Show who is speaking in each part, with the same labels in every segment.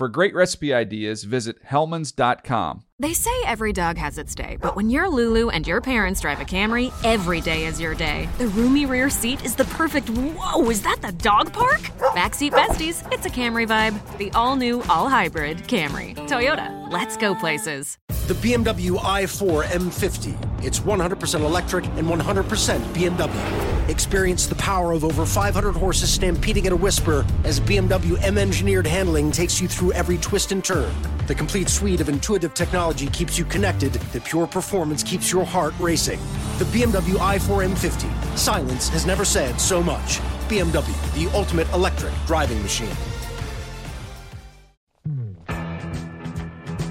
Speaker 1: For great recipe ideas, visit hellmanns.com.
Speaker 2: They say every dog has its day, but when you're Lulu and your parents drive a Camry, every day is your day. The roomy rear seat is the perfect. Whoa, is that the dog park? Backseat besties, it's a Camry vibe. The all new, all hybrid Camry. Toyota, let's go places.
Speaker 3: The BMW i4 M50. It's 100% electric and 100% BMW. Experience the power of over 500 horses stampeding at a whisper as BMW M engineered handling takes you through every twist and turn. The complete suite of intuitive technology keeps you connected. The pure performance keeps your heart racing. The BMW i4 M50. Silence has never said so much. BMW, the ultimate electric driving machine.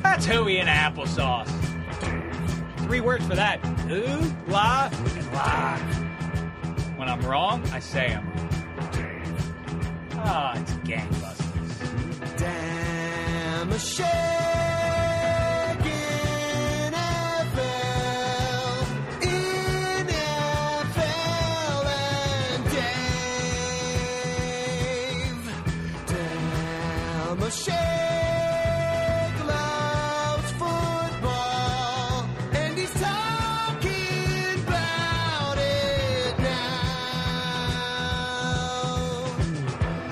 Speaker 4: That's hooey in applesauce. Three words for that. Ooh, la, and la. When I'm wrong, I say I'm wrong. Ah, it's gangbusters.
Speaker 5: Damn a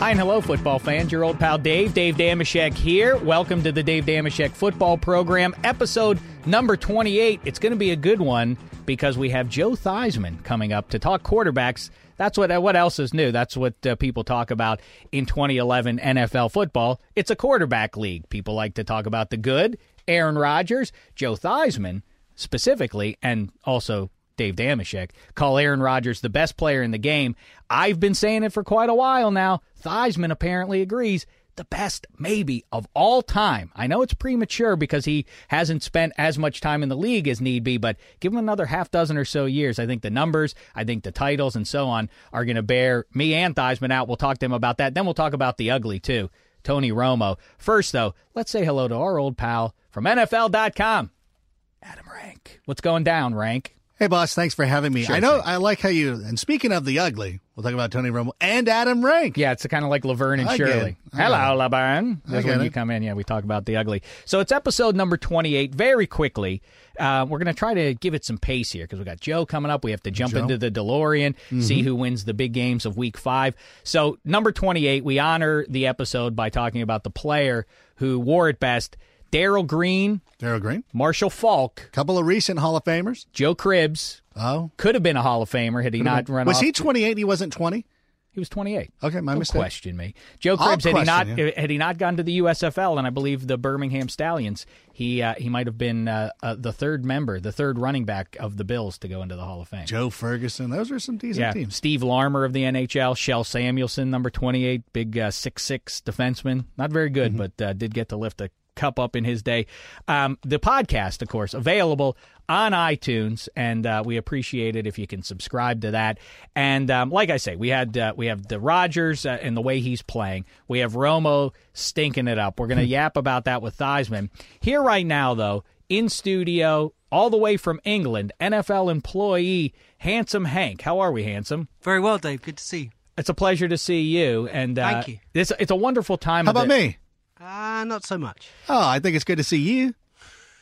Speaker 6: Hi and hello, football fans. Your old pal Dave, Dave Dameshek here. Welcome to the Dave Dameshek football program, episode number 28. It's going to be a good one because we have Joe Theismann coming up to talk quarterbacks. That's what what else is new. That's what uh, people talk about in 2011 NFL football. It's a quarterback league. People like to talk about the good, Aaron Rodgers, Joe Theismann specifically, and also Dave Dameshek, call Aaron Rodgers the best player in the game. I've been saying it for quite a while now. Theismann apparently agrees. The best, maybe, of all time. I know it's premature because he hasn't spent as much time in the league as need be, but give him another half dozen or so years. I think the numbers, I think the titles, and so on are going to bear me and Theismann out. We'll talk to him about that. Then we'll talk about the ugly, too. Tony Romo. First, though, let's say hello to our old pal from NFL.com, Adam Rank. What's going down, Rank?
Speaker 7: Hey, boss, thanks for having me.
Speaker 6: Sure
Speaker 7: I know. I like how you, and speaking of the ugly, we'll talk about Tony Romo and Adam Rank.
Speaker 6: Yeah, it's kind of like Laverne and
Speaker 7: I
Speaker 6: Shirley. Hello. Laverne. That's when
Speaker 7: it.
Speaker 6: you come in. Yeah, we talk about the ugly. So it's episode number 28. Very quickly, uh, we're going to try to give it some pace here because we got Joe coming up. We have to jump
Speaker 7: Joe. Mm-hmm.
Speaker 6: into the DeLorean, see who wins the big games of week five. So, number 28, we honor the episode by talking about the player who wore it best Darrell Green,
Speaker 7: Darrell Green.
Speaker 6: Marshall Faulk,
Speaker 7: Couple of recent Hall of Famers.
Speaker 6: Joe Cribbs.
Speaker 7: Oh.
Speaker 6: Could have been a Hall of Famer had he not run
Speaker 7: Was he 28? He wasn't 20?
Speaker 6: He was 28.
Speaker 7: Okay, my
Speaker 6: Don't
Speaker 7: mistake.
Speaker 6: question me. Joe
Speaker 7: I'll
Speaker 6: Cribbs had he not
Speaker 7: you.
Speaker 6: had he not gone to the USFL and I believe the Birmingham Stallions, he uh, he might have been uh, uh, the third member, the third running back of the Bills to go into the Hall of Fame.
Speaker 7: Joe Ferguson. Those are some decent
Speaker 6: yeah,
Speaker 7: teams.
Speaker 6: Steve Larmer of the NHL, Kjell Samuelsson, number 28, big uh, six six defenseman. Not very good,
Speaker 7: Mm-hmm.
Speaker 6: but uh, did get to lift a cup up in his day. Um, the podcast, of course, available on iTunes, and uh, we appreciate it if you can subscribe to that. And um, like I say, we had uh, we have the Rodgers uh, and the way he's playing. We have Romo stinking it up. We're going to yap about that with Theismann. Here right now, though, in studio, all the way from England, NFL employee Handsome Hank. How are we, Handsome?
Speaker 8: Very well, Dave. Good to see you.
Speaker 6: It's a pleasure to see you, and uh,
Speaker 8: Thank you.
Speaker 6: It's it's a wonderful time.
Speaker 7: How about
Speaker 6: the-
Speaker 7: me?
Speaker 8: Ah, not so much.
Speaker 7: Oh, I think it's good to see you.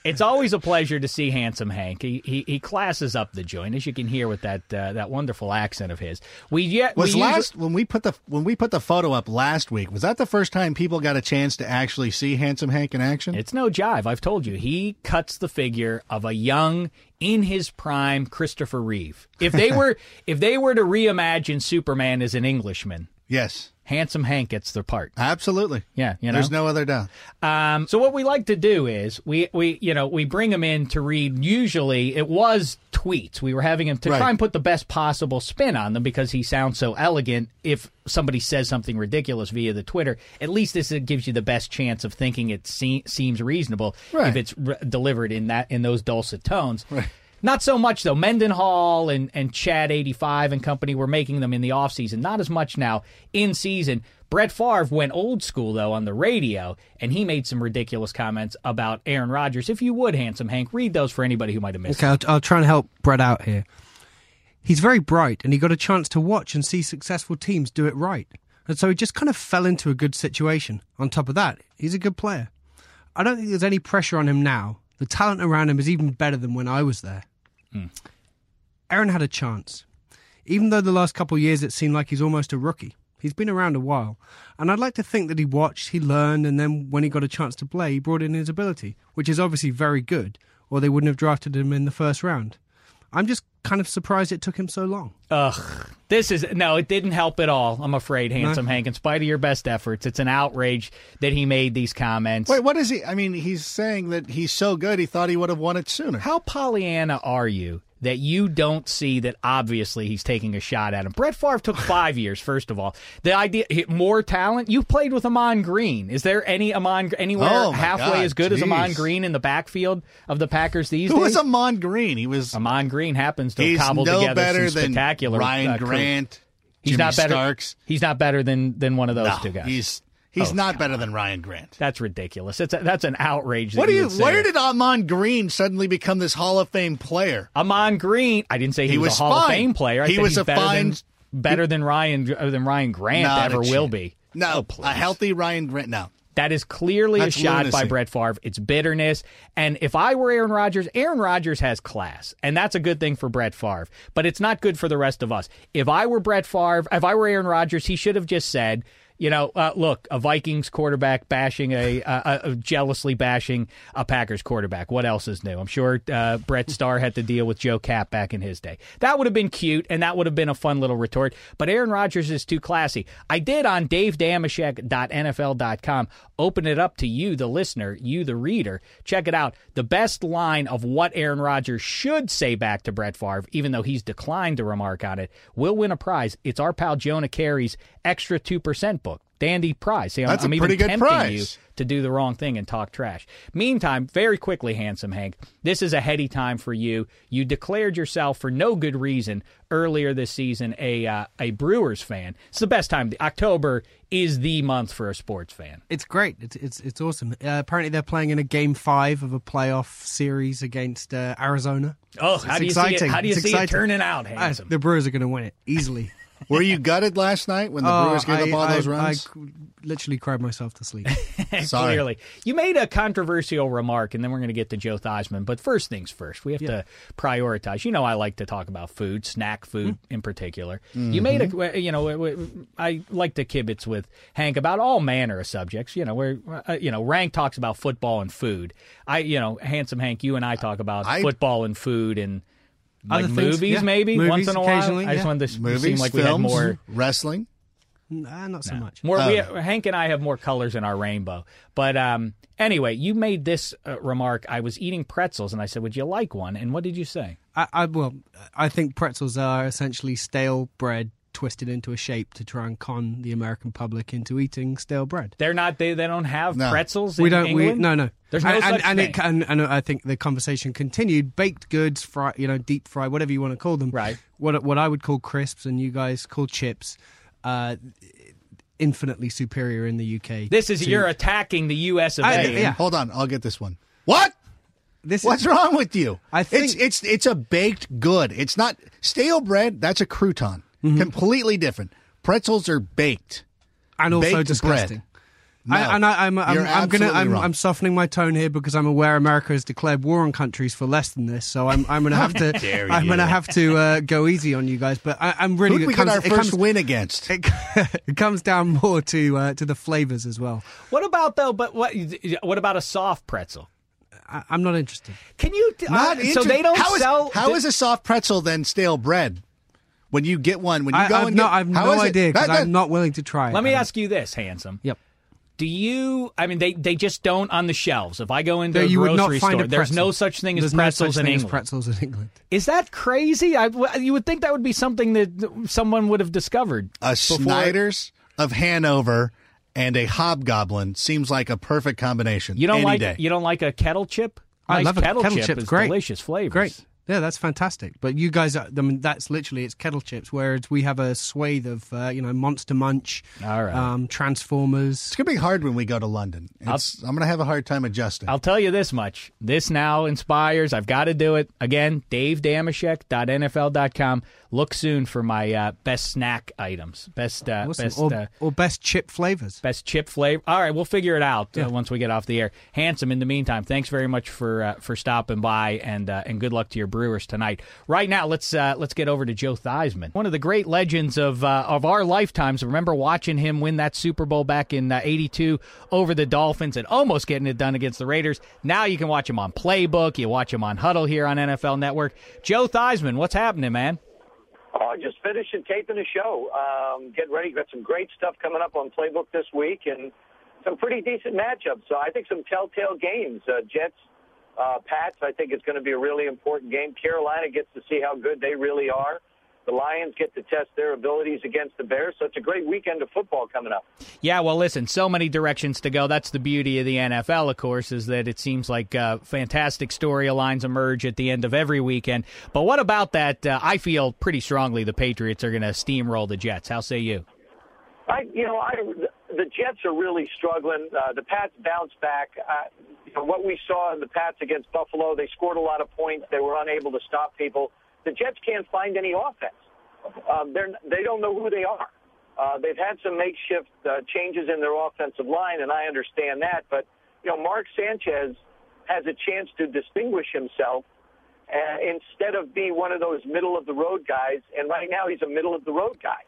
Speaker 6: It's always a pleasure to see handsome Hank. He he, he classes up the joint, as you can hear with that uh, that wonderful accent of his. We yet
Speaker 7: Was
Speaker 6: we usually-
Speaker 7: last when we put the when we put the photo up last week? Was that the first time people got a chance to actually see Handsome Hank in action?
Speaker 6: It's no jive. I've told you. He cuts the figure of a young, in his prime Christopher Reeve. If they were if they were to reimagine Superman as an Englishman,
Speaker 7: yes,
Speaker 6: handsome Hank gets the part.
Speaker 7: absolutely.
Speaker 6: Yeah, you know.
Speaker 7: There's no other doubt.
Speaker 6: Um, so what we like to do is we we you know we bring him in to read. Usually it was tweets. We were having him to
Speaker 7: Right.
Speaker 6: try and put the best possible spin on them because he sounds so elegant. If somebody says something ridiculous via the Twitter, at least this it gives you the best chance of thinking it se- seems reasonable
Speaker 7: Right.
Speaker 6: if it's re- delivered in that in those dulcet tones.
Speaker 7: Right.
Speaker 6: Not so much though. Mendenhall and and Chad eighty five and company were making them in the offseason. Not as much now in season. Brett Favre went old school though on the radio, and he made some ridiculous comments about Aaron Rodgers. If you would, handsome Hank, read those for anybody who might have missed.
Speaker 8: Okay, I'll, I'll try and help Brett out here. He's very bright, and he got a chance to watch and see successful teams do it right. And so he just kind of fell into a good situation. On top of that, he's a good player. I don't think there's any pressure on him now. The talent around him is even better than when I was there. Hmm. Aaron had a chance. Even though the last couple of years it seemed like he's almost a rookie. He's been around a while. And I'd like to think that he watched, he learned, and then when he got a chance to play, he brought in his ability, which is obviously very good, or they wouldn't have drafted him in the first round. I'm just kind of surprised it took him so long.
Speaker 6: Ugh. This is no, it didn't help at all. I'm afraid, handsome Hank. In spite of your best efforts, it's an outrage that he made these comments.
Speaker 7: Wait, what is he? I mean, he's saying that he's so good he thought he would have won it sooner.
Speaker 6: How Pollyanna are you that you don't see that obviously he's taking a shot at him? Brett Favre took five years, first of all. The idea, more talent. You played with Ahman Green. Is there any Ahman anywhere
Speaker 7: Oh,
Speaker 6: halfway
Speaker 7: God,
Speaker 6: as good as
Speaker 7: Ahman.
Speaker 6: Green in the backfield of the Packers these
Speaker 7: Who
Speaker 6: days?
Speaker 7: was Ahman Green? He was.
Speaker 6: Ahman Green happens to have
Speaker 7: He's
Speaker 6: cobbled
Speaker 7: no
Speaker 6: together
Speaker 7: better
Speaker 6: some
Speaker 7: than
Speaker 6: spectacular
Speaker 7: Ryan
Speaker 6: uh.
Speaker 7: Grant.
Speaker 6: He's
Speaker 7: Jimmy
Speaker 6: not better.
Speaker 7: Starks.
Speaker 6: He's not better than than one of those
Speaker 7: No,
Speaker 6: two guys.
Speaker 7: he's he's
Speaker 6: Oh,
Speaker 7: not better than Ryan Grant.
Speaker 6: That's ridiculous. It's a, that's an outrage. That
Speaker 7: What do you?
Speaker 6: say.
Speaker 7: Where did Ahman Green suddenly become this Hall of Fame player?
Speaker 6: Ahman Green? I didn't say he,
Speaker 7: He
Speaker 6: was,
Speaker 7: was
Speaker 6: a Hall of. Fame player. I
Speaker 7: He was a
Speaker 6: better
Speaker 7: fine-
Speaker 6: than, better than Ryan uh, than Ryan Grant ever will be.
Speaker 7: No,
Speaker 6: Oh,
Speaker 7: a healthy Ryan Grant. No,
Speaker 6: That is clearly
Speaker 7: That's
Speaker 6: a shot by. Brett Favre. It's bitterness. And if I were Aaron Rodgers, Aaron Rodgers has class. And that's a good thing for Brett Favre. But it's not good for the rest of us. If I were Brett Favre, if I were Aaron Rodgers, he should have just said, you know, uh, look, a Vikings quarterback bashing a, uh, jealously bashing a Packers quarterback. What else is new? I'm sure uh, Brett Starr had to deal with Joe Kapp back in his day. That would have been cute, and that would have been a fun little retort. But Aaron Rodgers is too classy. I did on DaveDameshek.nfl.com open it up to you, the listener, you, the reader. Check it out. The best line of what Aaron Rodgers should say back to Brett Favre, even though he's declined to remark on it, will win a prize. It's our pal Jonah Keri's extra 2% book. Dandy prize. See, I'm,
Speaker 7: That's a
Speaker 6: I'm even
Speaker 7: pretty good
Speaker 6: tempting
Speaker 7: prize.
Speaker 6: you to do the wrong thing and talk trash. Meantime, very quickly, handsome Hank, this is a heady time for you. You declared yourself for no good reason earlier this season a uh, a Brewers fan. It's the best time. October is the month for a sports fan.
Speaker 8: It's great. It's it's it's awesome. Uh, apparently, they're playing in a game five of a playoff series against uh, Arizona.
Speaker 6: Oh,
Speaker 8: It's
Speaker 6: how do you see it? How do you
Speaker 8: It's
Speaker 6: see it turning out,
Speaker 8: Uh,
Speaker 6: handsome?
Speaker 8: the Brewers are going to win it easily.
Speaker 7: Were you gutted last night when the
Speaker 8: Oh,
Speaker 7: Brewers gave
Speaker 8: I-
Speaker 7: up all
Speaker 8: I-
Speaker 7: those runs?
Speaker 8: I literally cried myself to sleep.
Speaker 7: Sorry.
Speaker 6: Clearly, you made a controversial remark, and then we're going to get to Joe Theismann. But first things first, we have to prioritize. You know, I like to talk about food, snack food
Speaker 8: Hmm.
Speaker 6: in particular. You made a, you know, I like to kibitz with Hank about all manner of subjects. You know, where uh, you know, Rank talks about football and food. I, you know, handsome Hank, you and I talk about
Speaker 7: I-
Speaker 6: football and food and. Like
Speaker 8: Other things,
Speaker 6: movies,
Speaker 8: yeah.
Speaker 6: maybe
Speaker 8: Movies
Speaker 6: once in a while.
Speaker 8: occasionally,
Speaker 6: I just
Speaker 8: yeah.
Speaker 6: wanted to s-
Speaker 7: Movies,
Speaker 6: seem like we had more
Speaker 7: wrestling.
Speaker 8: nah, not so much.
Speaker 6: more,
Speaker 7: Oh.
Speaker 6: we, Hank and I have more colors in our rainbow. But um, anyway, you made this uh, remark. I was eating pretzels, and I said, "Would you like one?" And what did you say?
Speaker 8: I, I well, I think pretzels are essentially stale bread twisted into a shape to try and con the American public into eating stale bread.
Speaker 6: They're not. They they don't have
Speaker 7: No.
Speaker 6: pretzels.
Speaker 8: we
Speaker 6: in
Speaker 8: don't.
Speaker 6: England?
Speaker 8: We no no.
Speaker 6: There's no
Speaker 8: and,
Speaker 6: such
Speaker 8: and, and
Speaker 6: thing.
Speaker 8: it can, and I think the conversation continued. Baked goods, fry, you know, deep fry, whatever you want to call them.
Speaker 6: Right.
Speaker 8: What what I would call crisps, and you guys call chips. Uh, infinitely superior in the UK.
Speaker 6: This is
Speaker 8: to-
Speaker 6: you're attacking the U.S. of
Speaker 8: I-
Speaker 6: A.
Speaker 8: yeah.
Speaker 7: Hold on, I'll get this one. What?
Speaker 8: This is-
Speaker 7: What's wrong with you?
Speaker 8: I think-
Speaker 7: it's it's it's a baked good. It's not stale bread. That's a crouton.
Speaker 8: Mm-hmm.
Speaker 7: Completely different. Pretzels are baked.
Speaker 8: and also
Speaker 7: baked
Speaker 8: disgusting.
Speaker 7: No,
Speaker 8: I, and I, I'm, I'm, I'm gonna, I'm. I'm softening my tone here because I'm aware America has declared war on countries for less than this. So I'm, I'm gonna have to, I'm
Speaker 7: you.
Speaker 8: gonna have to uh, go easy on you guys. But I, I'm really.
Speaker 7: Who did
Speaker 8: it
Speaker 7: we
Speaker 8: comes,
Speaker 7: get our
Speaker 8: it
Speaker 7: first
Speaker 8: comes,
Speaker 7: win against?
Speaker 8: It, it comes down more to uh, to the flavors as well.
Speaker 6: What about though? But what? What about a soft pretzel?
Speaker 8: I, I'm not interested.
Speaker 6: Can you?
Speaker 7: Not
Speaker 6: uh, so they don't
Speaker 7: how is,
Speaker 6: sell.
Speaker 7: How is a soft pretzel then stale bread? When you get one, when you
Speaker 8: I,
Speaker 7: go
Speaker 8: I've
Speaker 7: and
Speaker 8: no,
Speaker 7: get,
Speaker 8: I've
Speaker 7: how
Speaker 8: no
Speaker 7: is it?
Speaker 8: idea because
Speaker 7: That- that-
Speaker 8: I'm not willing to try it.
Speaker 6: Let me
Speaker 8: I-
Speaker 6: ask you this, handsome.
Speaker 8: Yep.
Speaker 6: Do you? I mean, they they just don't on the shelves. If I go into
Speaker 8: There,
Speaker 6: a
Speaker 8: you would not
Speaker 6: grocery
Speaker 8: find
Speaker 6: store,
Speaker 8: a
Speaker 6: there's
Speaker 8: pretzel.
Speaker 6: no such thing as
Speaker 8: There's
Speaker 6: pretzels
Speaker 8: no such
Speaker 6: in
Speaker 8: thing
Speaker 6: England.
Speaker 8: As pretzels in England.
Speaker 6: Is that crazy? I, you would think that would be something that someone would have discovered.
Speaker 7: a
Speaker 6: before-
Speaker 7: Snyder's of Hanover and a Hobgoblin seems like a perfect combination.
Speaker 6: You don't
Speaker 7: any
Speaker 6: like
Speaker 7: day.
Speaker 6: you don't like a kettle chip?
Speaker 8: I
Speaker 6: nice
Speaker 8: love a
Speaker 6: kettle,
Speaker 8: kettle
Speaker 6: chip.
Speaker 8: chip's
Speaker 6: is
Speaker 8: great.
Speaker 6: delicious flavors.
Speaker 8: Great. Yeah, that's fantastic. But you guys, are, I mean, that's literally it's kettle chips. Whereas we have a swathe of uh, you know Monster Munch,
Speaker 6: All right.
Speaker 8: um, Transformers.
Speaker 7: It's gonna be hard when we go to London. It's, I'm gonna have a hard time adjusting.
Speaker 6: I'll tell you this much. This now inspires. I've got to do it. Again, davedameshek.nfl.com. Look soon for my uh, best snack items. Best uh,
Speaker 8: Awesome.
Speaker 6: best
Speaker 8: or,
Speaker 6: uh,
Speaker 8: or best chip flavors.
Speaker 6: best chip flavor. All right, we'll figure it out
Speaker 8: Yeah.
Speaker 6: uh, once we get off the air. Handsome. In the meantime, thanks very much for uh, for stopping by and uh, and good luck to your Brewers tonight. Right now, let's uh, let's get over to Joe Theismann, one of the great legends of uh, of our lifetimes. Remember watching him win that Super Bowl back in '82 over the Dolphins and almost getting it done against the Raiders. Now you can watch him on Playbook. You watch him on Huddle here on NFL Network. Joe Theismann, what's happening, man?
Speaker 9: Oh, just finishing taping the show. Um, getting ready. Got some great stuff coming up on Playbook this week, and some pretty decent matchups. So I think some telltale games. Uh, Jets, uh, Pats. I think it's going to be a really important game. Carolina gets to see how good they really are. The Lions get to test their abilities against the Bears. So it's a great weekend of football coming up.
Speaker 6: Yeah, well, listen, so many directions to go. That's the beauty of the NFL, of course, is that it seems like uh, fantastic storylines emerge at the end of every weekend. But what about that? Uh, I feel pretty strongly the Patriots are going to steamroll the Jets. How say you?
Speaker 9: I, you know, I, the Jets are really struggling. Uh, the Pats bounce back. Uh, you know, what we saw in the Pats against Buffalo, they scored a lot of points. They were unable to stop people. The Jets can't find any offense. They're, they don't know who they are. Uh, they've had some makeshift uh, changes in their offensive line, and I understand that. But you know, Mark Sanchez has a chance to distinguish himself uh, instead of being one of those middle of the road guys. And right now, he's a middle of the road guy.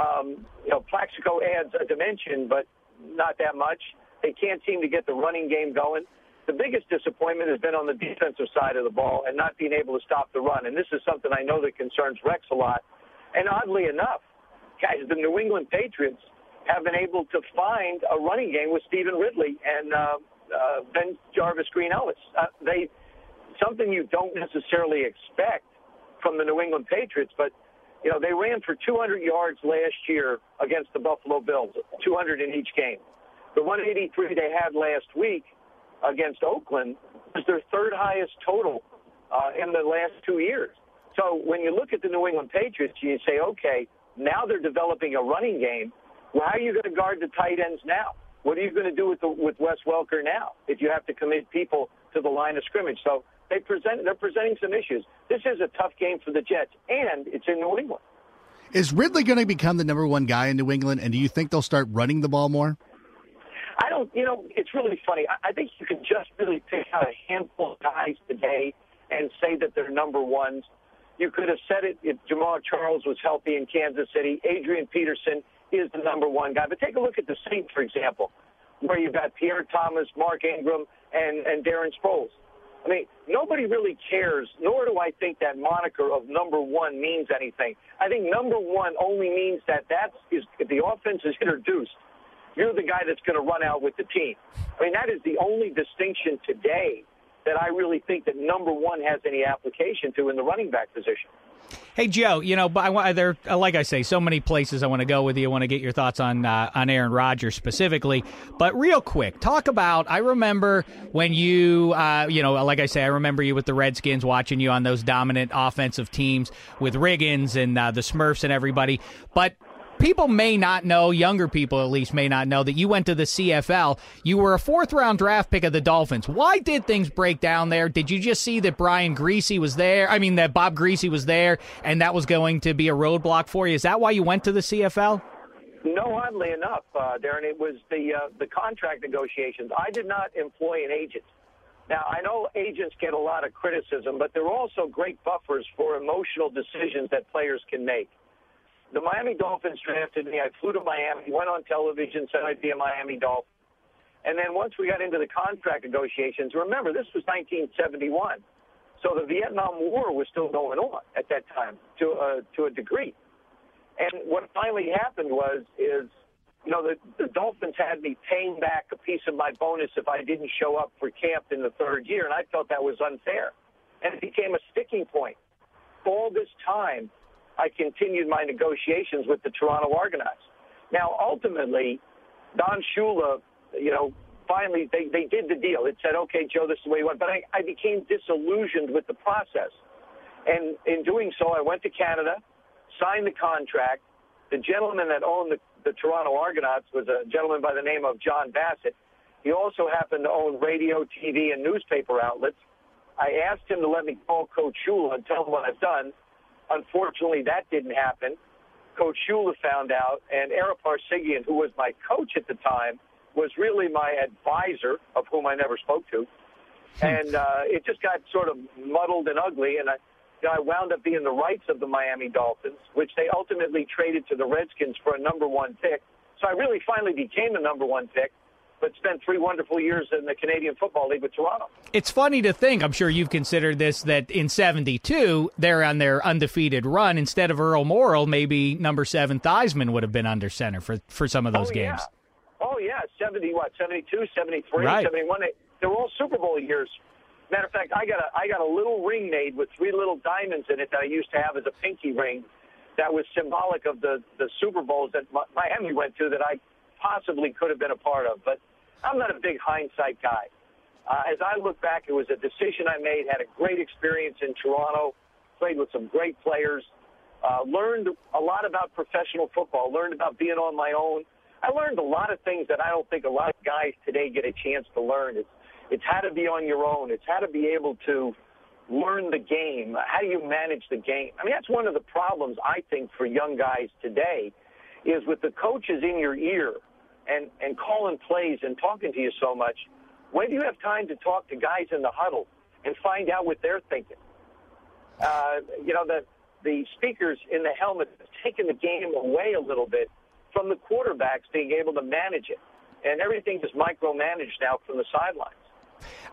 Speaker 9: Um, you know, Plaxico adds a dimension, but not that much. They can't seem to get the running game going. The biggest disappointment has been on the defensive side of the ball and not being able to stop the run. And this is something I know that concerns Rex a lot. And oddly enough, guys, the New England Patriots have been able to find a running game with Stevan Ridley and uh, uh, Ben Jarvis Green Ellis. Uh, they something you don't necessarily expect from the New England Patriots, but you know they ran for 200 yards last year against the Buffalo Bills, 200 in each game. The 183 they had last week against Oakland was their third highest total uh, in the last two years. So when you look at the New England Patriots, you say, okay, now they're developing a running game. Well, how are you going to guard the tight ends now? What are you going to do with the, with Wes Welker now if you have to commit people to the line of scrimmage? So they present they're presenting some issues. This is a tough game for the Jets, and it's in New England.
Speaker 7: Is Ridley going to become the number one guy in New England? And do you think they'll start running the ball more?
Speaker 9: I don't, you know, it's really funny. I, I think you can just really pick out a handful of guys today and say that they're number ones. You could have said it if Jamaal Charles was healthy in Kansas City. Adrian Peterson is the number one guy. But take a look at the Saints, for example, where you've got Pierre Thomas, Mark Ingram, and, and Darren Sproles. I mean, nobody really cares, nor do I think that moniker of number one means anything. I think number one only means that that's is if the offense is introduced, you're the guy that's going to run out with the team. I mean, that is the only distinction today that I really think that number one has any application to in the running back position.
Speaker 6: Hey Joe, you know, but I there, like I say, so many places I want to go with you. I want to get your thoughts on uh, on Aaron Rodgers specifically. But real quick, talk about. I remember when you, uh, you know, like I say, I remember you with the Redskins, watching you on those dominant offensive teams with Riggins and uh, the Smurfs and everybody. But people may not know, younger people at least may not know that you went to the CFL. You were a fourth round draft pick of the Dolphins. Why did things break down there? Did you just see that Brian Griese was there? I mean, that Bob Griese was there, and that was going to be a roadblock for you. Is that why you went to the CFL?
Speaker 9: No, oddly enough, uh, Darren, it was the uh, the contract negotiations. I did not employ an agent. Now, I know agents get a lot of criticism, but they're also great buffers for emotional decisions that players can make. The Miami Dolphins drafted me. I flew to Miami, went on television, said I'd be a Miami Dolphin. And then once we got into the contract negotiations, remember, this was 1971. So the Vietnam War was still going on at that time to, uh, to a degree. And what finally happened was, is, you know, the, the Dolphins had me paying back a piece of my bonus if I didn't show up for camp in the third year, and I felt that was unfair. And it became a sticking point. All this time, I continued my negotiations with the Toronto Argonauts. Now, ultimately, Don Shula, you know, finally they, they did the deal. It said, okay, Joe, this is the way you want. But I, I became disillusioned with the process. And in doing so, I went to Canada, signed the contract. The gentleman that owned the, the Toronto Argonauts was a gentleman by the name of John Bassett. He also happened to own radio, TV, and newspaper outlets. I asked him to let me call Coach Shula and tell him what I've done. Unfortunately, that didn't happen. Coach Shula found out, and Ara Parseghian, who was my coach at the time, was really my advisor, of whom I never spoke to. And uh, it just got sort of muddled and ugly, and I, you know, I wound up being the rights of the Miami Dolphins, which they ultimately traded to the Redskins for a number one pick. So I really finally became a number one pick, but spent three wonderful years in the Canadian Football League with Toronto.
Speaker 6: It's funny to think, I'm sure you've considered this, that in 72, they're on their undefeated run. Instead of Earl Morrall, maybe number seven Theismann would have been under center for, for some of those
Speaker 9: oh,
Speaker 6: games.
Speaker 9: Yeah. Oh, yeah. 70, what, 72, 73,
Speaker 6: Right.
Speaker 9: 71. They, they were all Super Bowl years. Matter of fact, I got a I got a little ring made with three little diamonds in it that I used to have as a pinky ring. That was symbolic of the the Super Bowls that Miami went to that I possibly could have been a part of. But I'm not a big hindsight guy. Uh, as I look back, it was a decision I made. Had a great experience in Toronto. Played with some great players. Uh, learned a lot about professional football. Learned about being on my own. I learned a lot of things that I don't think a lot of guys today get a chance to learn. It's it's how to be on your own. It's how to be able to learn the game. How do you manage the game? I mean, that's one of the problems I think for young guys today is with the coaches in your ear and and calling plays and talking to you so much. When do you have time to talk to guys in the huddle and find out what they're thinking? Uh, you know, the the speakers in the helmet have taken the game away a little bit from the quarterbacks being able to manage it, and everything is micromanaged now from the sidelines.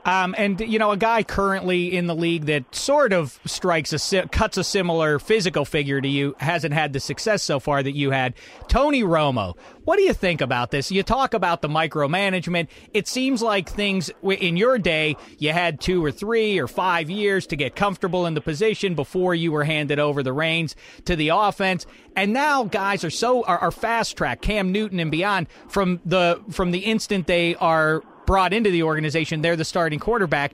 Speaker 6: Um, and you know, a guy currently in the league that sort of strikes a cuts a similar physical figure to you hasn't had the success so far that you had. Tony Romo, what do you think about this? You talk about the micromanagement. It seems like things in your day, you had two or three or five years to get comfortable in the position before you were handed over the reins to the offense. And now guys are so are, are fast track. Cam Newton and beyond from the from the instant they are brought into the organization, they're the starting quarterback.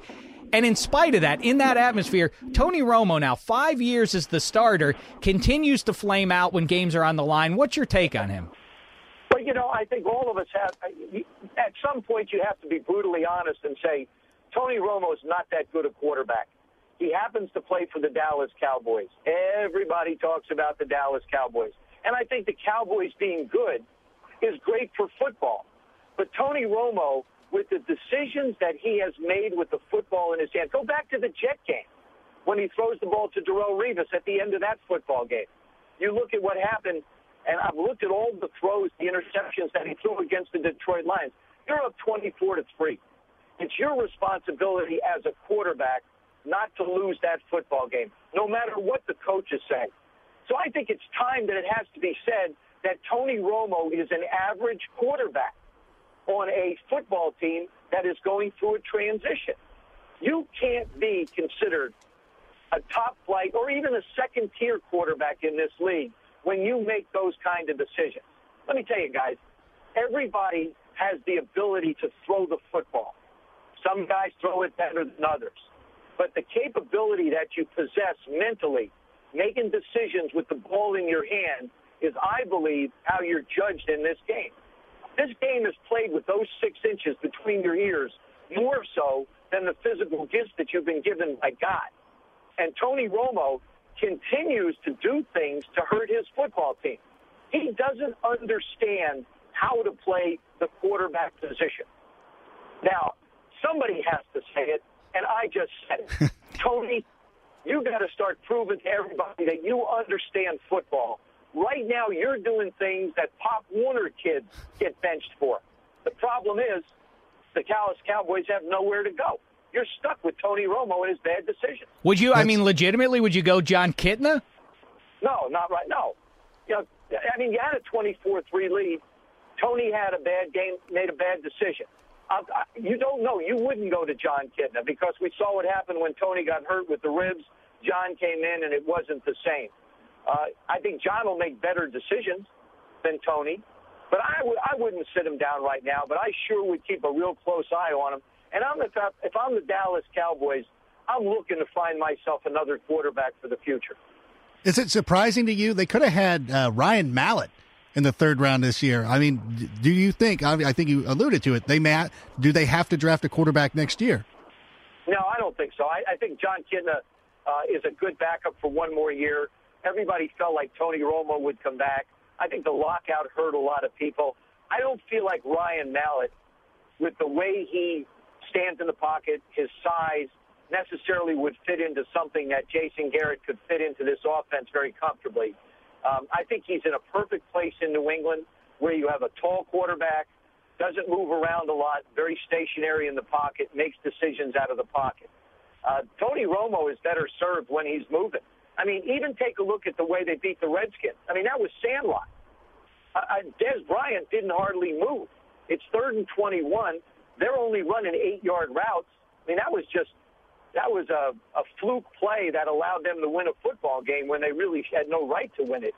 Speaker 6: And in spite of that, in that atmosphere, Tony Romo, now five years as the starter, continues to flame out when games are on the line. What's your take on him?
Speaker 9: Well, you know, I think all of us have. At some point, you have to be brutally honest and say, Tony Romo is not that good a quarterback. He happens to play for the Dallas Cowboys. Everybody talks about the Dallas Cowboys, and I think the Cowboys being good is great for football. But Tony Romo, with the decisions that he has made with the football in his hand, go back to the Jet game when he throws the ball to Darrelle Revis at the end of that football game. You look at what happened, and I've looked at all the throws, the interceptions that he threw against the Detroit Lions. You're up 24 to three. It's your responsibility as a quarterback not to lose that football game, no matter what the coaches say. So I think it's time that it has to be said that Tony Romo is an average quarterback on a football team that is going through a transition. You can't be considered a top flight or even a second tier quarterback in this league when you make those kind of decisions. Let me tell you guys, everybody has the ability to throw the football. Some guys throw it better than others. But the capability that you possess mentally, making decisions with the ball in your hand, is, I believe, how you're judged in this game. This game is played with those six inches between your ears more so than the physical gifts that you've been given by God. And Tony Romo continues to do things to hurt his football team. He doesn't understand how to play the quarterback position. Now, somebody has to say it, and I just said it. Tony, you got to start proving to everybody that you understand football. Right now, you're doing things that Pop Warner kids get benched for. The problem is the Dallas Cowboys have nowhere to go. You're stuck with Tony Romo and his bad decisions.
Speaker 6: Would you, I mean, legitimately, would you go Jon Kitna?
Speaker 9: No, not right. No. You know, I mean, you had a 24-3 lead. Tony had a bad game, made a bad decision. I, I, you don't know. You wouldn't go to Jon Kitna because we saw what happened when Tony got hurt with the ribs. John came in and it wasn't the same. Uh, I think John will make better decisions than Tony, but I w- I wouldn't sit him down right now. But I sure would keep a real close eye on him. And I'm the top, if I'm the Dallas Cowboys, I'm looking to find myself another quarterback for the future.
Speaker 7: Is it surprising to you? They could have had uh, Ryan Mallett in the third round this year. I mean, do you think? I, I think you alluded to it. They may, do they have to draft a quarterback next year?
Speaker 9: No, I don't think so. I, I think Jon Kitna uh, is a good backup for one more year. Everybody felt like Tony Romo would come back. I think the lockout hurt a lot of people. I don't feel like Ryan Mallett, with the way he stands in the pocket, his size, necessarily would fit into something that Jason Garrett could fit into this offense very comfortably. Um, I think he's in a perfect place in New England where you have a tall quarterback, doesn't move around a lot, very stationary in the pocket, makes decisions out of the pocket. Uh, Tony Romo is better served when he's moving. I mean, even take a look at the way they beat the Redskins. I mean, that was sandlot. Uh, Dez Bryant didn't hardly move. It's third and 21. They're only running eight-yard routes. I mean, that was just that was a, a fluke play that allowed them to win a football game when they really had no right to win it.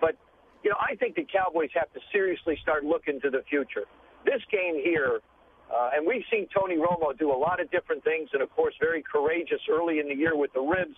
Speaker 9: But you know, I think the Cowboys have to seriously start looking to the future. This game here, uh, and we've seen Tony Romo do a lot of different things, and of course, very courageous early in the year with the ribs.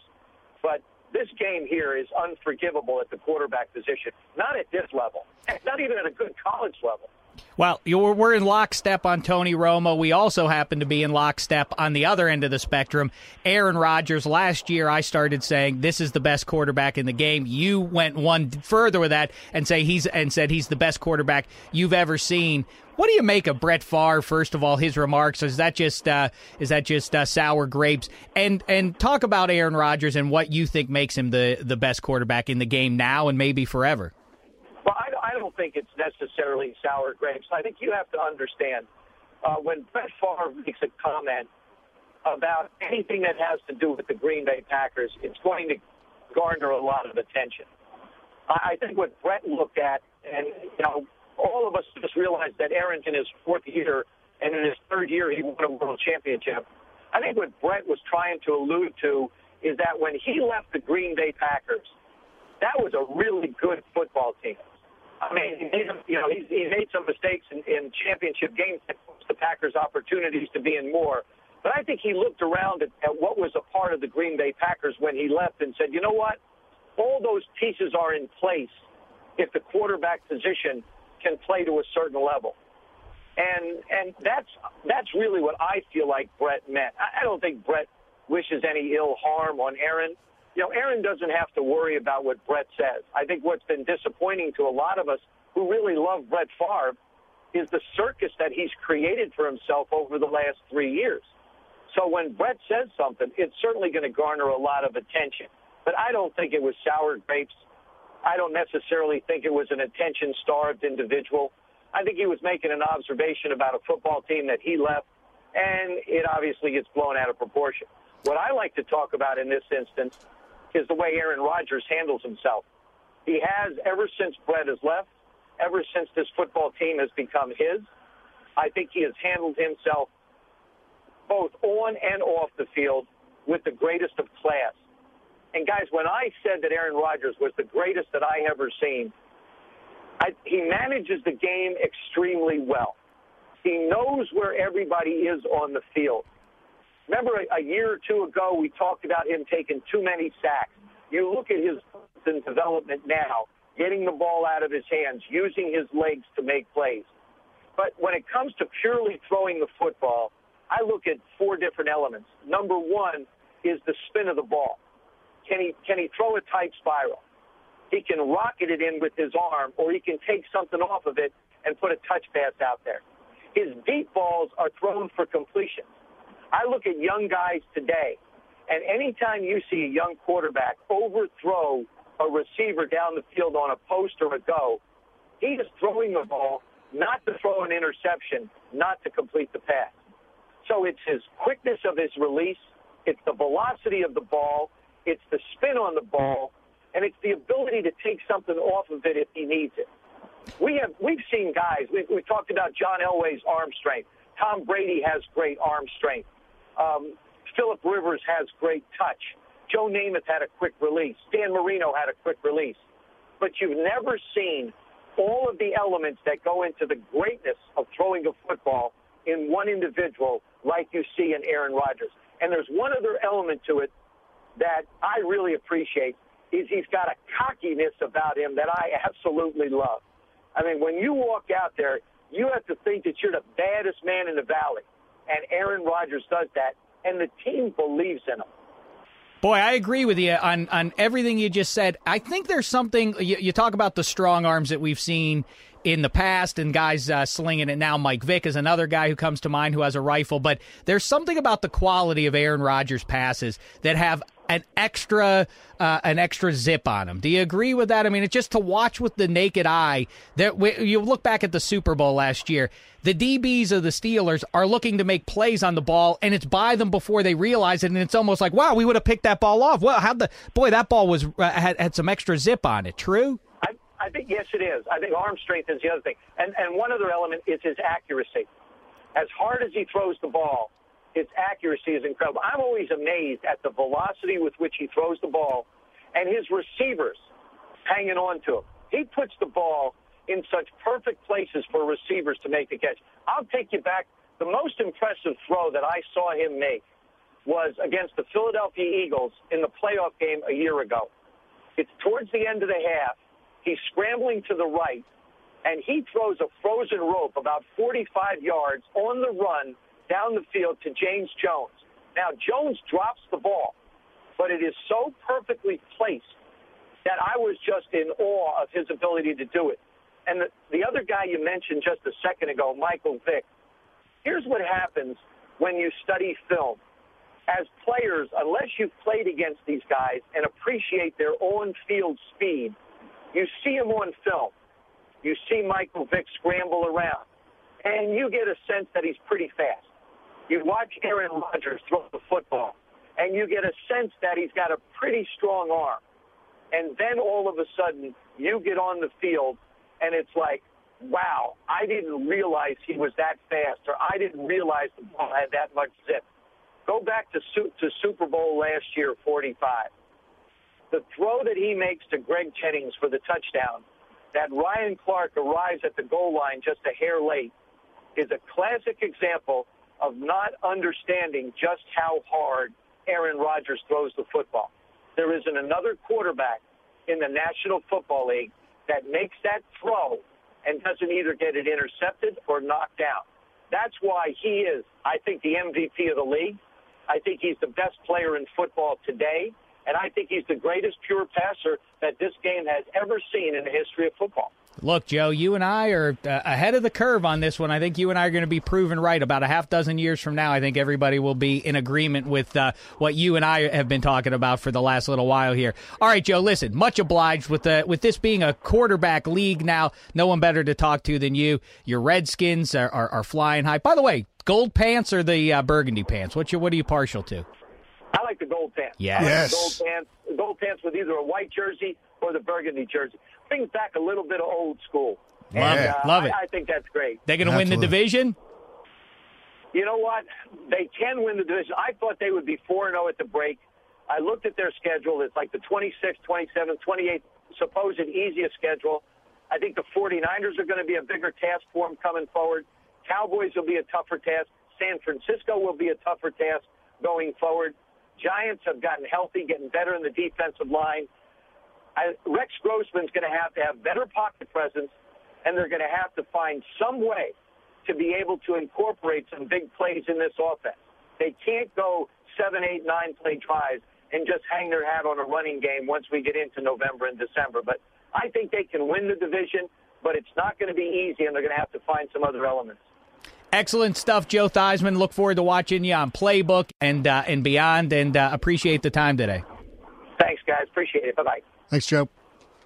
Speaker 9: But this game here is unforgivable at the quarterback position. Not at this level. Not even at a good college level.
Speaker 6: Well, we're in lockstep on Tony Romo. We also happen to be in lockstep on the other end of the spectrum. Aaron Rodgers. Last year, I started saying this is the best quarterback in the game. You went one further with that and say he's and said he's the best quarterback you've ever seen. What do you make of Brett Favre? First of all, his remarks is that just uh, is that just uh, sour grapes? And and talk about Aaron Rodgers and what you think makes him the the best quarterback in the game now and maybe forever.
Speaker 9: Don't think it's necessarily sour grapes. I think you have to understand uh, when Brett Favre makes a comment about anything that has to do with the Green Bay Packers, it's going to garner a lot of attention. I, I think what Brett looked at, and you know, all of us just realized that Aaron's in his fourth year, and in his third year he won a world championship. I think what Brett was trying to allude to is that when he left the Green Bay Packers, that was a really good football team. I mean, he made, you know, he, he made some mistakes in, in championship games that cost the Packers opportunities to be in more. But I think he looked around at, at what was a part of the Green Bay Packers when he left and said, you know what? All those pieces are in place if the quarterback position can play to a certain level. And and that's that's really what I feel like Brett meant. I, I don't think Brett wishes any ill harm on Aaron you know, Aaron doesn't have to worry about what Brett says. I think what's been disappointing to a lot of us who really love Brett Favre is the circus that he's created for himself over the last three years. So when Brett says something, it's certainly going to garner a lot of attention. But I don't think it was sour grapes. I don't necessarily think it was an attention starved individual. I think he was making an observation about a football team that he left, and it obviously gets blown out of proportion. What I like to talk about in this instance is the way Aaron Rodgers handles himself. He has, ever since Brett has left, ever since this football team has become his, I think he has handled himself both on and off the field with the greatest of class. And guys, when I said that Aaron Rodgers was the greatest that I ever seen, I, he manages the game extremely well. He knows where everybody is on the field. Remember a, a year or two ago, we talked about him taking too many sacks. You look at his development now, getting the ball out of his hands, using his legs to make plays. But when it comes to purely throwing the football, I look at four different elements. Number one is the spin of the ball. Can he can he throw a tight spiral? He can rocket it in with his arm, or he can take something off of it and put a touch pass out there. His deep balls are thrown for completion. I look at young guys today, and anytime you see a young quarterback overthrow a receiver down the field on a post or a go, he is throwing the ball not to throw an interception, not to complete the pass. So it's his quickness of his release, it's the velocity of the ball, it's the spin on the ball, and it's the ability to take something off of it if he needs it. We have we've seen guys. We, we talked about John Elway's arm strength. Tom Brady has great arm strength. Um, Philip Rivers has great touch. Joe Namath had a quick release. Dan Marino had a quick release. But you've never seen all of the elements that go into the greatness of throwing a football in one individual like you see in Aaron Rodgers. And there's one other element to it that I really appreciate is he's got a cockiness about him that I absolutely love. I mean, when you walk out there, you have to think that you're the baddest man in the valley, and Aaron Rodgers does that, and the team believes in him.
Speaker 6: Boy, I agree with you on, on everything you just said. I think there's something, you, you talk about the strong arms that we've seen in the past and guys uh, slinging it now. Mike Vick is another guy who comes to mind who has a rifle, but there's something about the quality of Aaron Rodgers' passes that have an extra uh, an extra zip on them. Do you agree with that? I mean, it's just to watch with the naked eye. That you look back at the Super Bowl last year, the DBs of the Steelers are looking to make plays on the ball, and it's by them before they realize it, and it's almost like, wow, we would have picked that ball off. Well, how the boy that ball was uh, had, had some extra zip on it. True.
Speaker 9: I, I think yes, it is. I think arm strength is the other thing, and and one other element is his accuracy. As hard as he throws the ball, his accuracy is incredible. I'm always amazed at the velocity with which he throws the ball, and his receivers hanging on to him. He puts the ball in such perfect places for receivers to make the catch. I'll take you back. The most impressive throw that I saw him make was against the Philadelphia Eagles in the playoff game a year ago. It's towards the end of the half. He's scrambling to the right, and he throws a frozen rope about 45 yards on the run down the field to James Jones. Now, Jones drops the ball, but it is so perfectly placed that I was just in awe of his ability to do it. And the, the other guy you mentioned just a second ago, Michael Vick, here's what happens when you study film. As players, unless you've played against these guys and appreciate their on field speed, you see them on film. You see Michael Vick scramble around, and you get a sense that he's pretty fast. You watch Aaron Rodgers throw the football, and you get a sense that he's got a pretty strong arm. And then all of a sudden, you get on the field, and it's like, wow, I didn't realize he was that fast, or I didn't realize the ball had that much zip. Go back to, to Super Bowl last year, 45. The throw that he makes to Greg Jennings for the touchdown, that Ryan Clark arrives at the goal line just a hair late, is a classic example of not understanding just how hard Aaron Rodgers throws the football. There isn't another quarterback in the National Football League that makes that throw and doesn't either get it intercepted or knocked down. That's why he is, I think, the MVP of the league. I think he's the best player in football today, and I think he's the greatest pure passer that this game has ever seen in the history of football.
Speaker 6: Look, Joe, you and I are uh, ahead of the curve on this one. I think you and I are going to be proven right about a half dozen years from now. I think everybody will be in agreement with uh, what you and I have been talking about for the last little while here. All right, Joe, listen, much obliged with the with this being a quarterback league now. No one better to talk to than you. Your Redskins are, are, are flying high. By the way, gold pants or the uh, burgundy pants? What you what are you partial to?
Speaker 9: I like the gold pants.
Speaker 6: Yes.
Speaker 9: Like
Speaker 7: Yes.
Speaker 9: the gold pants. Gold pants with either a white jersey or the burgundy jersey. Brings back a little bit of old school.
Speaker 6: Love
Speaker 9: and,
Speaker 6: it.
Speaker 9: uh,
Speaker 6: Love
Speaker 9: I,
Speaker 6: it.
Speaker 9: I think that's great.
Speaker 6: They're going to win the division.
Speaker 9: You know what? They can win the division. I thought they would be 4 0 at the break. I looked at their schedule. It's like the 26th, 27th, 28th supposed easiest schedule. I think the 49ers are going to be a bigger task for them coming forward. Cowboys will be a tougher task. San Francisco will be a tougher task going forward. Giants have gotten healthy, getting better in the defensive line. I, Rex Grossman's going to have to have better pocket presence, and they're going to have to find some way to be able to incorporate some big plays in this offense. They can't go seven, eight, nine play drives and just hang their hat on a running game once we get into November and December. But I think they can win the division, but it's not going to be easy, and they're going to have to find some other elements.
Speaker 6: Excellent stuff, Joe Theismann. Look forward to watching you on Playbook and uh, and beyond, and uh, appreciate the time today.
Speaker 9: Thanks, guys. Appreciate it. Bye bye.
Speaker 7: Thanks, Joe.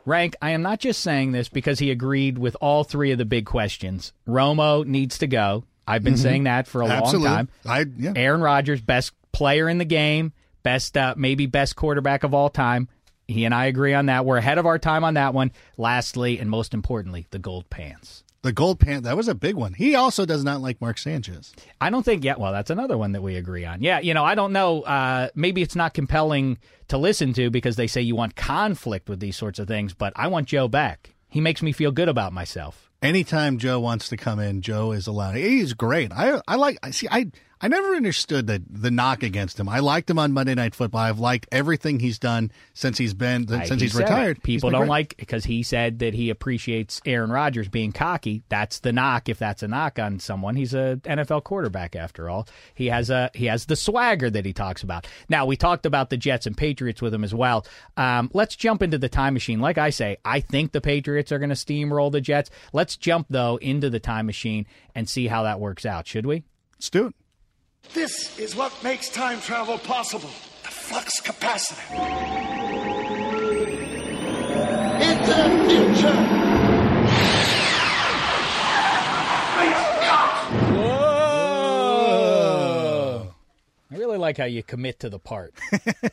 Speaker 6: Rank, I am not just saying this because he agreed with all three of the big questions. Romo needs to go. I've been saying that for a
Speaker 7: Absolutely.
Speaker 6: long time.
Speaker 7: I yeah.
Speaker 6: Aaron Rodgers, best player in the game, best uh, maybe best quarterback of all time. He and I agree on that. We're ahead of our time on that one. Lastly, and most importantly, the gold pants.
Speaker 7: The gold pant that was a big one. He also does not like Mark Sanchez.
Speaker 6: I don't think. Yeah, well, that's another one that we agree on. Yeah, you know, I don't know. Uh, maybe it's not compelling to listen to because they say you want conflict with these sorts of things. But I want Joe back. He makes me feel good about myself.
Speaker 7: Anytime Joe wants to come in, Joe is allowed. He's great. I I like. I see. I I never understood the the knock against him. I liked him on Monday Night Football. I've liked everything he's done since he's been since
Speaker 6: he
Speaker 7: he's
Speaker 6: said it.
Speaker 7: retired. He's
Speaker 6: People don't
Speaker 7: great.
Speaker 6: like because he said that he appreciates Aaron Rodgers being cocky. That's the knock. If that's a knock on someone, he's a NFL quarterback after all. He has a he has the swagger that he talks about. Now we talked about the Jets and Patriots with him as well. Um, let's jump into the time machine. Like I say, I think the Patriots are going to steamroll the Jets. Let's jump though into the time machine and see how that works out. Should we?
Speaker 7: Let's do it.
Speaker 5: This is what makes time travel possible the flux capacitor. Into the future.
Speaker 6: I really like how you commit to the part.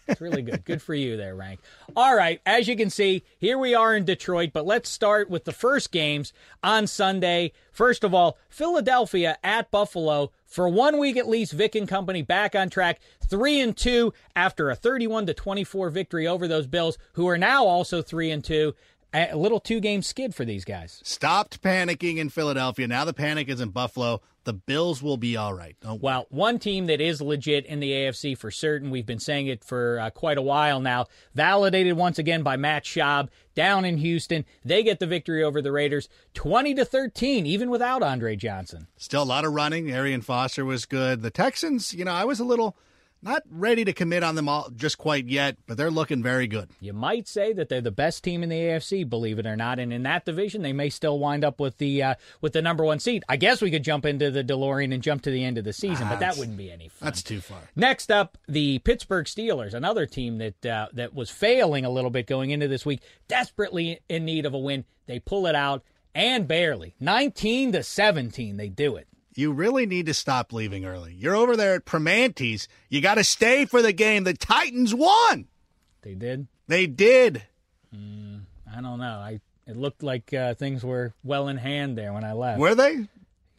Speaker 6: It's really good. Good for you there, Rank. All right, as you can see, here we are in Detroit, but let's start with the first games on Sunday. First of all, Philadelphia at Buffalo. For one week at least, Vick and company back on track, 3 and 2 after a 31 to 24 victory over those Bills, who are now also 3 and 2. A little two-game skid for these guys.
Speaker 7: Stopped panicking in Philadelphia. Now the panic is in Buffalo. The Bills will be all right. Don't
Speaker 6: Well, one team that is legit in the AFC for certain, we've been saying it for uh, quite a while now, validated once again by Matt Schaub down in Houston. They get the victory over the Raiders 20 to 13 even without Andre Johnson.
Speaker 7: Still a lot of running. Arian Foster was good. The Texans, you know, I was a little not ready to commit on them all just quite yet, but they're looking very good.
Speaker 6: You might say that they're the best team in the AFC, believe it or not, and in that division they may still wind up with the uh, with the number 1 seed. I guess we could jump into the DeLorean and jump to the end of the season, but that wouldn't be any fun.
Speaker 7: That's too far.
Speaker 6: Next up, the Pittsburgh Steelers, another team that uh, that was failing a little bit going into this week, desperately in need of a win. They pull it out and barely, nineteen to seventeen. They do it.
Speaker 7: You really need to stop leaving early. You're over there at Primanti's. You got to stay for the game. The Titans won.
Speaker 6: They did.
Speaker 7: They did.
Speaker 6: I don't know. I it looked like uh, things were well in hand there when I left.
Speaker 7: Were they?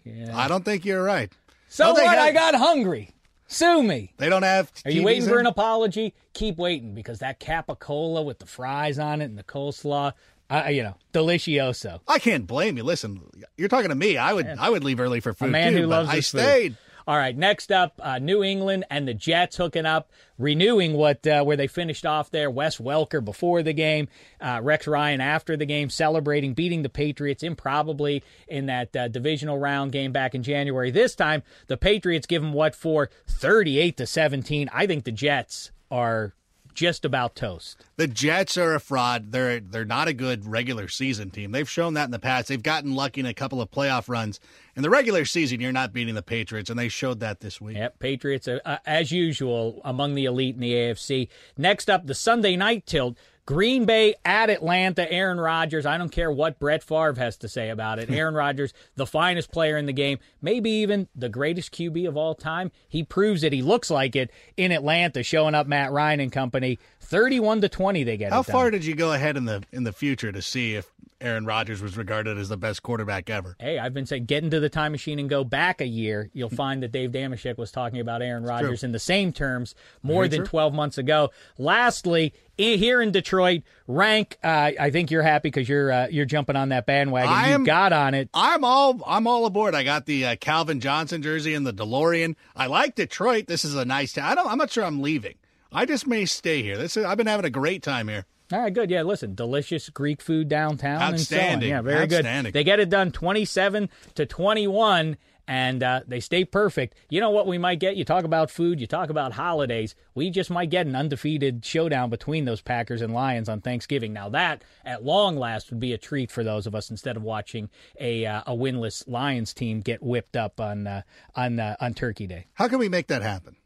Speaker 6: Yeah.
Speaker 7: I don't think you're right.
Speaker 6: so what?
Speaker 7: have-
Speaker 6: I got hungry. Sue me.
Speaker 7: They don't have.
Speaker 6: Are you waiting for an apology? Keep waiting because that capicola with the fries on it and the coleslaw, uh, you know, delicioso.
Speaker 7: I can't blame you. Listen, you're talking to me. I would. I would leave early for food
Speaker 6: A man
Speaker 7: too.
Speaker 6: who loves
Speaker 7: I
Speaker 6: his food.
Speaker 7: stayed.
Speaker 6: All right, next up, uh, New England and the Jets hooking up, renewing what uh, where they finished off there. Wes Welker before the game, uh, Rex Ryan after the game, celebrating beating the Patriots improbably in that uh, divisional round game back in January. This time, the Patriots give them what for thirty-eight to seventeen. I think the Jets are just about toast.
Speaker 7: The Jets are a fraud. They're they're not a good regular season team. They've shown that in the past. They've gotten lucky in a couple of playoff runs. In the regular season, you're not beating the Patriots, and they showed that this week.
Speaker 6: Yep, Patriots, are, uh, as usual, among the elite in the AFC. Next up, the Sunday night tilt. Green Bay at Atlanta. Aaron Rodgers. I don't care what Brett Favre has to say about it. Aaron Rodgers, the finest player in the game, maybe even the greatest QB of all time. He proves it. He looks like it in Atlanta, showing up Matt Ryan and company. Thirty-one to twenty, they get
Speaker 7: How far did you go ahead in the in the future to see if Aaron Rodgers was regarded as the best quarterback ever?
Speaker 6: Hey, I've been saying get into the time machine and go back a year. You'll find that Dave Dameshek was talking about Aaron Rodgers in the same terms more
Speaker 7: Very
Speaker 6: than
Speaker 7: true.
Speaker 6: 12 months ago. Lastly, here in Detroit, rank. Uh, I think you're happy because you're uh, you're jumping on that bandwagon.
Speaker 7: I
Speaker 6: you
Speaker 7: am-
Speaker 6: got on it.
Speaker 7: I'm all I'm all aboard. I got the uh, Calvin Johnson jersey and the DeLorean. I like Detroit. This is a nice town. I don't. I'm not sure I'm leaving. I just may stay here. This is, I've been having a great time here.
Speaker 6: All right, good. Yeah, listen, delicious Greek food downtown and so on.
Speaker 7: Outstanding.
Speaker 6: Yeah, very
Speaker 7: Outstanding.
Speaker 6: good. They get it done 27 to 21 and uh, they stay perfect. You know what we might get? You talk about food, you talk about holidays. We just might get an undefeated showdown between those Packers and Lions on Thanksgiving. Now that, at long last, would be a treat for those of us instead of watching a uh, a winless Lions team get whipped up on uh, on uh, on Turkey Day.
Speaker 7: How can we make that happen?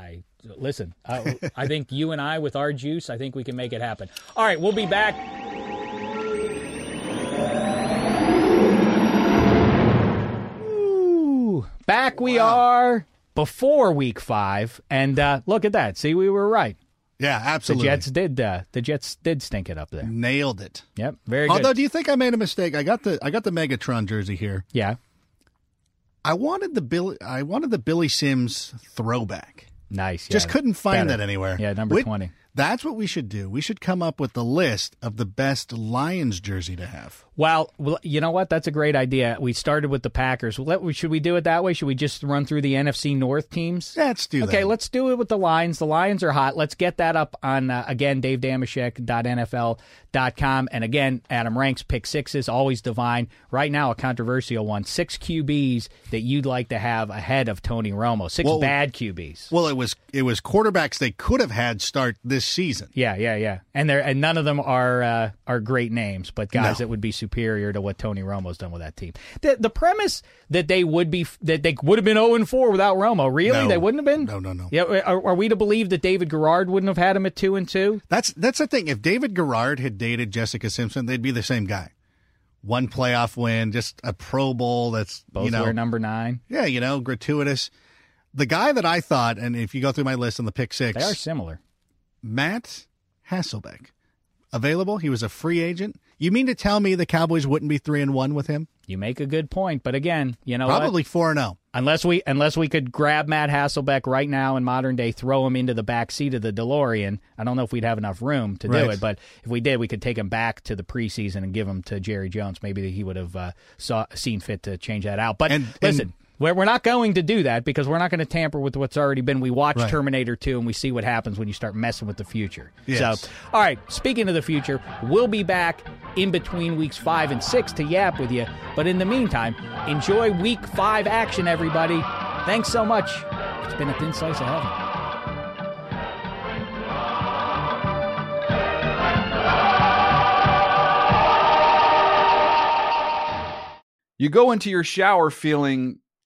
Speaker 6: I listen. I, I think you and I, with our juice, I think we can make it happen. All right, we'll be back. Ooh, back we are before Week Five, and uh, look at that. See, we were right.
Speaker 7: Yeah, absolutely.
Speaker 6: The
Speaker 7: absolutely.
Speaker 6: Jets did. Uh, the Jets did stink it up there.
Speaker 7: nailed it.
Speaker 6: Yep, very good.
Speaker 7: Although, do you think I made a mistake? I got the I got the Megatron jersey here.
Speaker 6: yeah,
Speaker 7: I wanted the Billy I wanted the Billy Sims throwback.
Speaker 6: Nice.
Speaker 7: Just couldn't find
Speaker 6: better.
Speaker 7: that anywhere.
Speaker 6: Yeah, number
Speaker 7: Which-
Speaker 6: 20.
Speaker 7: That's what we should do. We should come up with the list of the best Lions jersey to have.
Speaker 6: Well, you know what? That's a great idea. We started with the Packers. Should we do it that way? Should we just run through the NFC North teams?
Speaker 7: Let's do
Speaker 6: Okay,
Speaker 7: that.
Speaker 6: let's do it with the Lions. The Lions are hot. Let's get that up on, uh, again, davedameshek.nfl.com. And again, Adam Ranks pick sixes, always divine. Right now, a controversial one. Six QBs that you'd like to have ahead of Tony Romo. Six
Speaker 7: Well-
Speaker 6: bad QBs.
Speaker 7: Well, it was it was quarterbacks they could have had start this season.
Speaker 6: Yeah, yeah, yeah. And they and none of them are uh, are great names, but guys
Speaker 7: No.
Speaker 6: that would be superior to what Tony Romo's done with that team. The the premise that they would be that they would have been 0 and 4 without Romo, really?
Speaker 7: No.
Speaker 6: They wouldn't have been?
Speaker 7: No, no, no.
Speaker 6: Yeah, are, are we to believe that David Garrard wouldn't have had him at 2 and 2?
Speaker 7: That's that's the thing. If David Garrard had dated Jessica Simpson, they'd be the same guy. One playoff win, just a Pro Bowl. That's
Speaker 6: Both
Speaker 7: you know,
Speaker 6: were number 9.
Speaker 7: yeah, you know, gratuitous. The guy that I thought, and if you go through my list on the pick six,
Speaker 6: They are similar.
Speaker 7: Matt Hasselbeck, available. He was a free agent. You mean to tell me the Cowboys wouldn't be three and one with him?
Speaker 6: You make a good point, but again, you know what?
Speaker 7: Probably four and oh. zero.
Speaker 6: Unless we unless we could grab Matt Hasselbeck right now in modern day, throw him into the back seat of the DeLorean. I don't know if we'd have enough room to do it, but if we did, we could take him back to the preseason and give him to Jerry Jones. Maybe he would have uh, saw seen fit to change that out. But
Speaker 7: And-
Speaker 6: listen.
Speaker 7: and-
Speaker 6: we're, we're not going to do that because we're not going to tamper with what's already been. We watch
Speaker 7: Right.
Speaker 6: Terminator 2 and we see what happens when you start messing with the future.
Speaker 7: Yes.
Speaker 6: So, all right, speaking of the future, we'll be back in between weeks five and six to yap with you. But in the meantime, enjoy week five action, everybody. Thanks so much. It's been a thin slice of heaven.
Speaker 1: You go into your shower feeling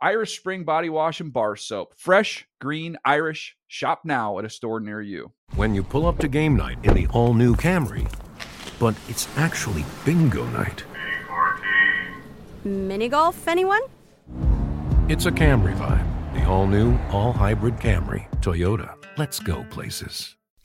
Speaker 1: Irish Spring Body Wash and Bar Soap. Fresh, green, Irish. Shop now at a store near you.
Speaker 10: When you pull up to game night in the all new Camry, but it's actually bingo night.
Speaker 11: Mini golf, anyone?
Speaker 10: It's a Camry vibe. The all new, all hybrid Camry. Toyota. Let's go places.